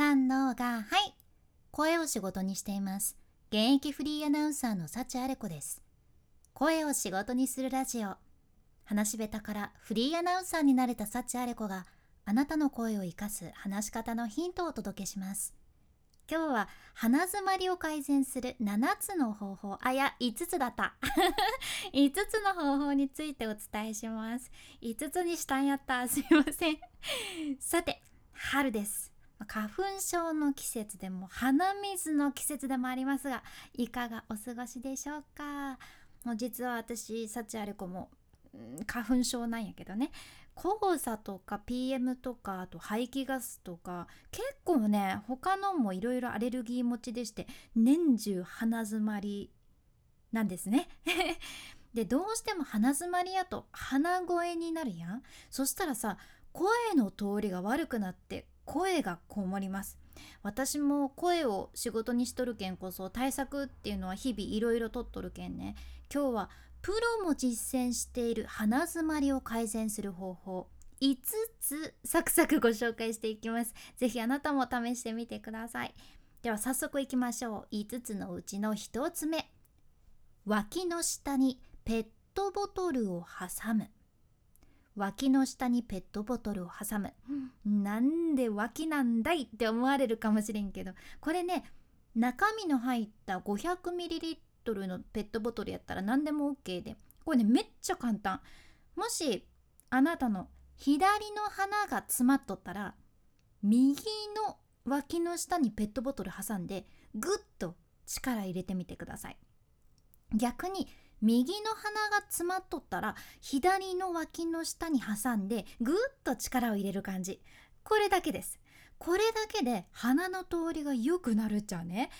三のがはい声を仕事にしています。現役フリーアナウンサーの幸あれ子です。声を仕事にするラジオ。話し下手からフリーアナウンサーになれた幸あれ子があなたの声を生かす話し方のヒントをお届けします。今日は鼻づまりを改善する7つの方法。あいや5つだった。5つの方法についてお伝えします。5つにしたんやった。すいません。さて春です。花粉症の季節でも鼻水の季節でもありますがいかがお過ごしでしょうか？もう実は私幸あれ子も花粉症なんやけどね。黄砂とか PM とかあと排気ガスとか結構ね他のもいろいろアレルギー持ちでして年中鼻づまりなんですね。でどうしても鼻づまりやと鼻声になるやん。そしたらさ声の通りが悪くなって声がこもります。私も声を仕事にしとるけんこそ対策っていうのは日々いろいろとっとるけんね。今日はプロも実践している鼻づまりを改善する方法。5つサクサクご紹介していきます。是非あなたも試してみてください。では早速いきましょう。5つのうちの1つ目。脇の下にペットボトルを挟む。脇の下にペットボトルを挟む、なんで脇なんだいって思われるかもしれんけどこれね中身の入った 500ml トルのペットボトルやったら何でも OK でこれねめっちゃ簡単。もしあなたの左の鼻が詰まっとったら右の脇の下にペットボトル挟んでグッと力入れてみてください。逆に右の鼻が詰まっとったら左の脇の下に挟んでグッと力を入れる感じ。これだけです。これだけで鼻の通りが良くなるっちゃね。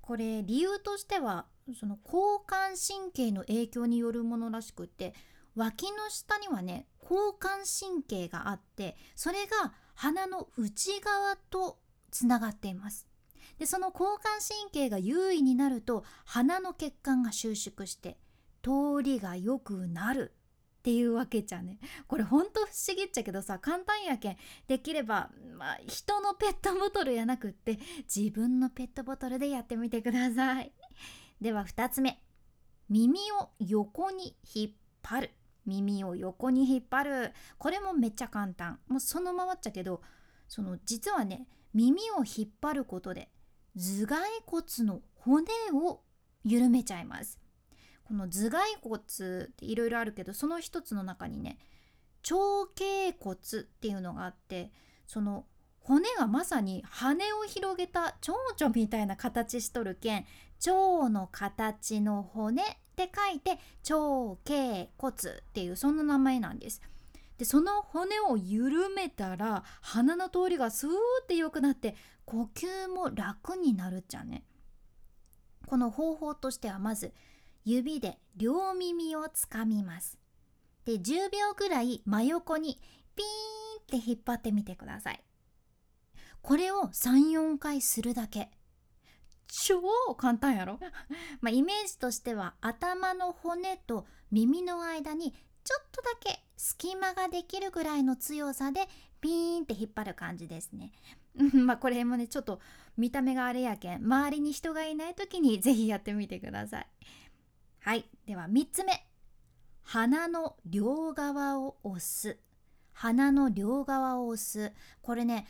これ理由としてはその交感神経の影響によるものらしくって脇の下にはね交感神経があってそれが鼻の内側とつながっています。でその交感神経が優位になると鼻の血管が収縮して通りが良くなるっていうわけじゃね。これほんと不思議っちゃけどさ簡単やけんできれば、まあ、人のペットボトルやなくって自分のペットボトルでやってみてください。では2つ目。耳を横に引っ張る。耳を横に引っ張る。これもめっちゃ簡単。もうそのままっちゃけどその実はね耳を引っ張ることで頭蓋骨の骨を緩めちゃいます。この頭蓋骨っていろいろあるけどその一つの中にね長頸骨っていうのがあってその骨がまさに羽を広げた蝶々みたいな形しとるけん蝶の形の骨って書いて長頸骨っていうそんな名前なんです。でその骨を緩めたら鼻の通りがスーって良くなって呼吸も楽になるっちゃね。この方法としてはまず指で両耳をつかみます。で10秒ぐらい真横にピーンって引っ張ってみてください。これを34回するだけ。超簡単やろ？まあイメージとしては頭の骨と耳の間にちょっとだけ隙間ができるぐらいの強さでピーンって引っ張る感じですね。まあこれもねちょっと見た目があれやけん周りに人がいない時に是非やってみてくださいはい。では3つ目。鼻の両側を押す。鼻の両側を押す。これね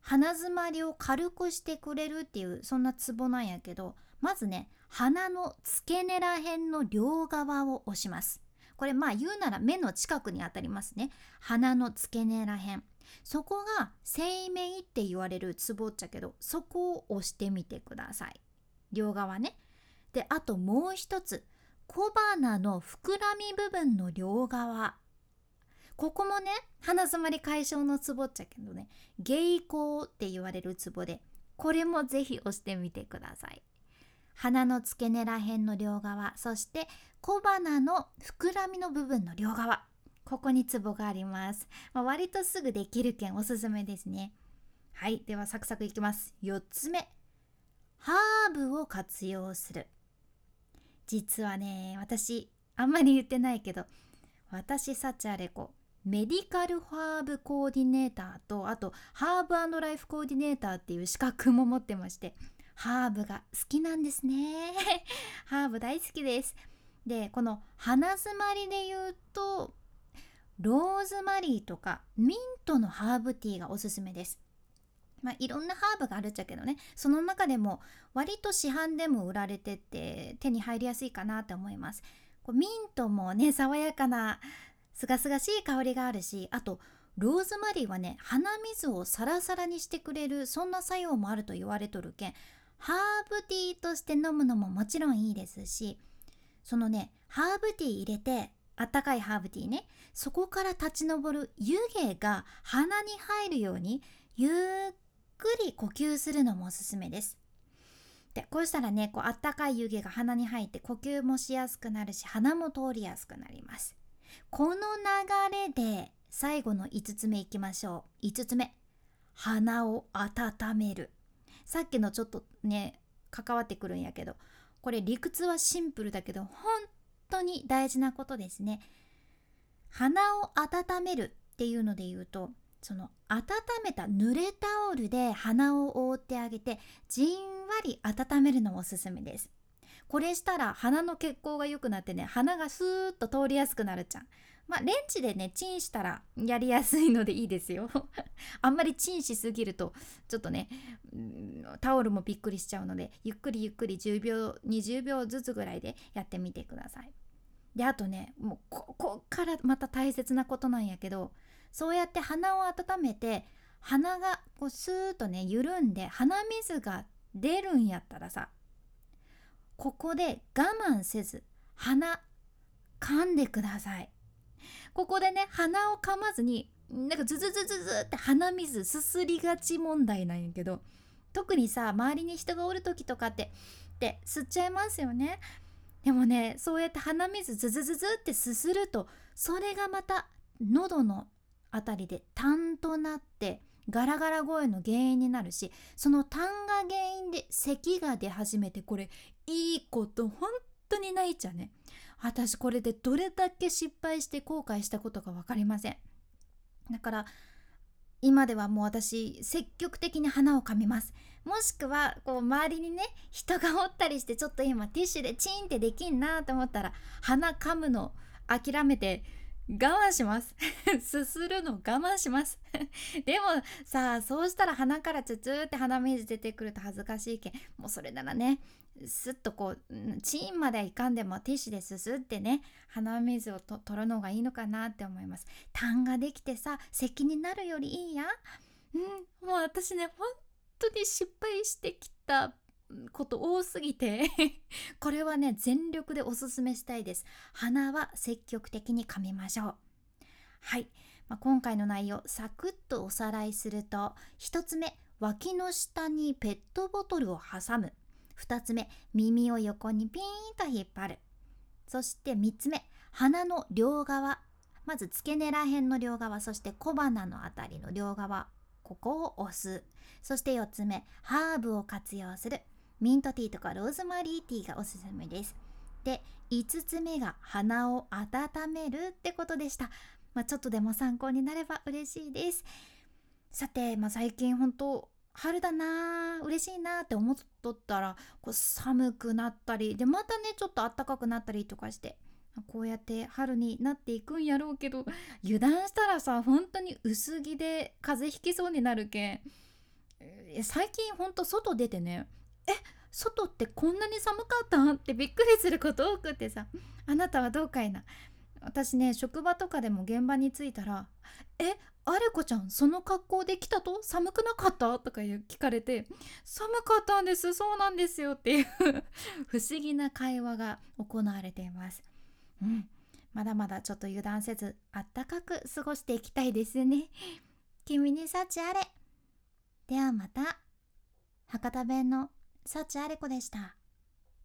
鼻づまりを軽くしてくれるっていうそんなツボなんやけどまずね鼻の付け根ら辺の両側を押します。これまあ言うなら目の近くにあたりますね。鼻の付け根ら辺そこが生命って言われるツボっちゃけどそこを押してみてください。両側ね。であともう一つ。小鼻の膨らみ部分の両側。ここもね鼻づまり解消のツボっちゃけどね芸口って言われるツボでこれもぜひ押してみてください。鼻の付け根ら辺の両側そして小鼻の膨らみの部分の両側。ここにツボがあります、まあ、割とすぐできるけんおすすめですね。はいではサクサクいきます。4つ目。ハーブを活用する。実はね私あんまり言ってないけど私サチャレコメディカルハーブコーディネーターとあとハーブライフコーディネーターっていう資格も持ってましてハーブが好きなんですね。ハーブ大好きです。でこの鼻づまりで言うとローズマリーとかミントのハーブティーがおすすめです。まあ、いろんなハーブがあるっちゃけどね。その中でも割と市販でも売られてて手に入りやすいかなと思います。こうミントもね爽やかなすがすがしい香りがあるしあとローズマリーはね鼻水をサラサラにしてくれるそんな作用もあると言われとるけんハーブティーとして飲むのももちろんいいですしそのねハーブティー入れてあったかいハーブティーねそこから立ち上る湯気が鼻に入るようにゆっくり呼吸するのもおすすめです。でこうしたらねこうあったかい湯気が鼻に入って呼吸もしやすくなるし鼻も通りやすくなります。この流れで最後の5つ目いきましょう。5つ目。鼻を温める。さっきのちょっとね関わってくるんやけどこれ理屈はシンプルだけど本当に大事なことですね。鼻を温めるっていうので言うとその温めた濡れタオルで鼻を覆ってあげてじんわり温めるのもおすすめです。これしたら鼻の血行が良くなってね鼻がスーッと通りやすくなるじゃん。まあレンチでねチンしたらやりやすいのでいいですよ。あんまりチンしすぎるとちょっとねタオルもびっくりしちゃうのでゆっくりゆっくり10秒20秒ずつぐらいでやってみてください。であとねもうここからまた大切なことなんやけどそうやって鼻を温めて鼻がこうスーッとね緩んで鼻水が出るんやったらさここで我慢せず鼻噛んでください。ここでね鼻を噛まずになんかズズズズズって鼻水すすりがち問題なんやけど特にさ周りに人がおる時とかってって吸っちゃいますよね。でもねそうやって鼻水ズズズズってすするとそれがまた喉のあたりで痰となってガラガラ声の原因になるしその痰が原因で咳が出始めてこれいいこと本当にないっちゃね。私これでどれだけ失敗して後悔したことか分かりません。だから今ではもう私積極的に花を噛みます。もしくはこう周りにね人がおったりしてちょっと今ティッシュでチンってできんなと思ったら鼻噛むの諦めて我慢します。すするの我慢します。でもさあそうしたら鼻からツツって鼻水出てくると恥ずかしいけん。もうそれならねすっとこうチーンまではいかんでもティッシュですすってね鼻水をと取るのがいいのかなって思います。痰ができてさ咳になるよりいいや。うんもう私ね本当に失敗してきた。こと多すぎて これはね全力でおすすめしたいです。鼻は積極的に噛みましょう。はい、まあ、今回の内容サクッとおさらいすると1つ目脇の下にペットボトルを挟む。2つ目耳を横にピーンと引っ張る。そして3つ目鼻の両側。まず付け根ら辺の両側そして小鼻のあたりの両側ここを押す。そして4つ目ハーブを活用する。ミントティーとかローズマリーティーがおすすめです。で5つ目が鼻を温めるってことでした、まあ、ちょっとでも参考になれば嬉しいです。さて、まあ、最近本当春だな嬉しいなって思っとったらこう寒くなったりでまたねちょっと暖かくなったりとかしてこうやって春になっていくんやろうけど油断したらさ本当に薄着で風邪ひきそうになるけん最近ほんと外出てねえ外ってこんなに寒かったん？ってびっくりすること多くてさあなたはどうかいな私ね職場とかでも現場に着いたら「えあれこちゃんその格好で来たと？寒くなかった?」とか聞かれて「寒かったんですそうなんですよ」っていう 不思議な会話が行われています。うんまだまだちょっと油断せずあったかく過ごしていきたいですね。君に幸あれ。ではまた。博多弁の幸あれ子でした。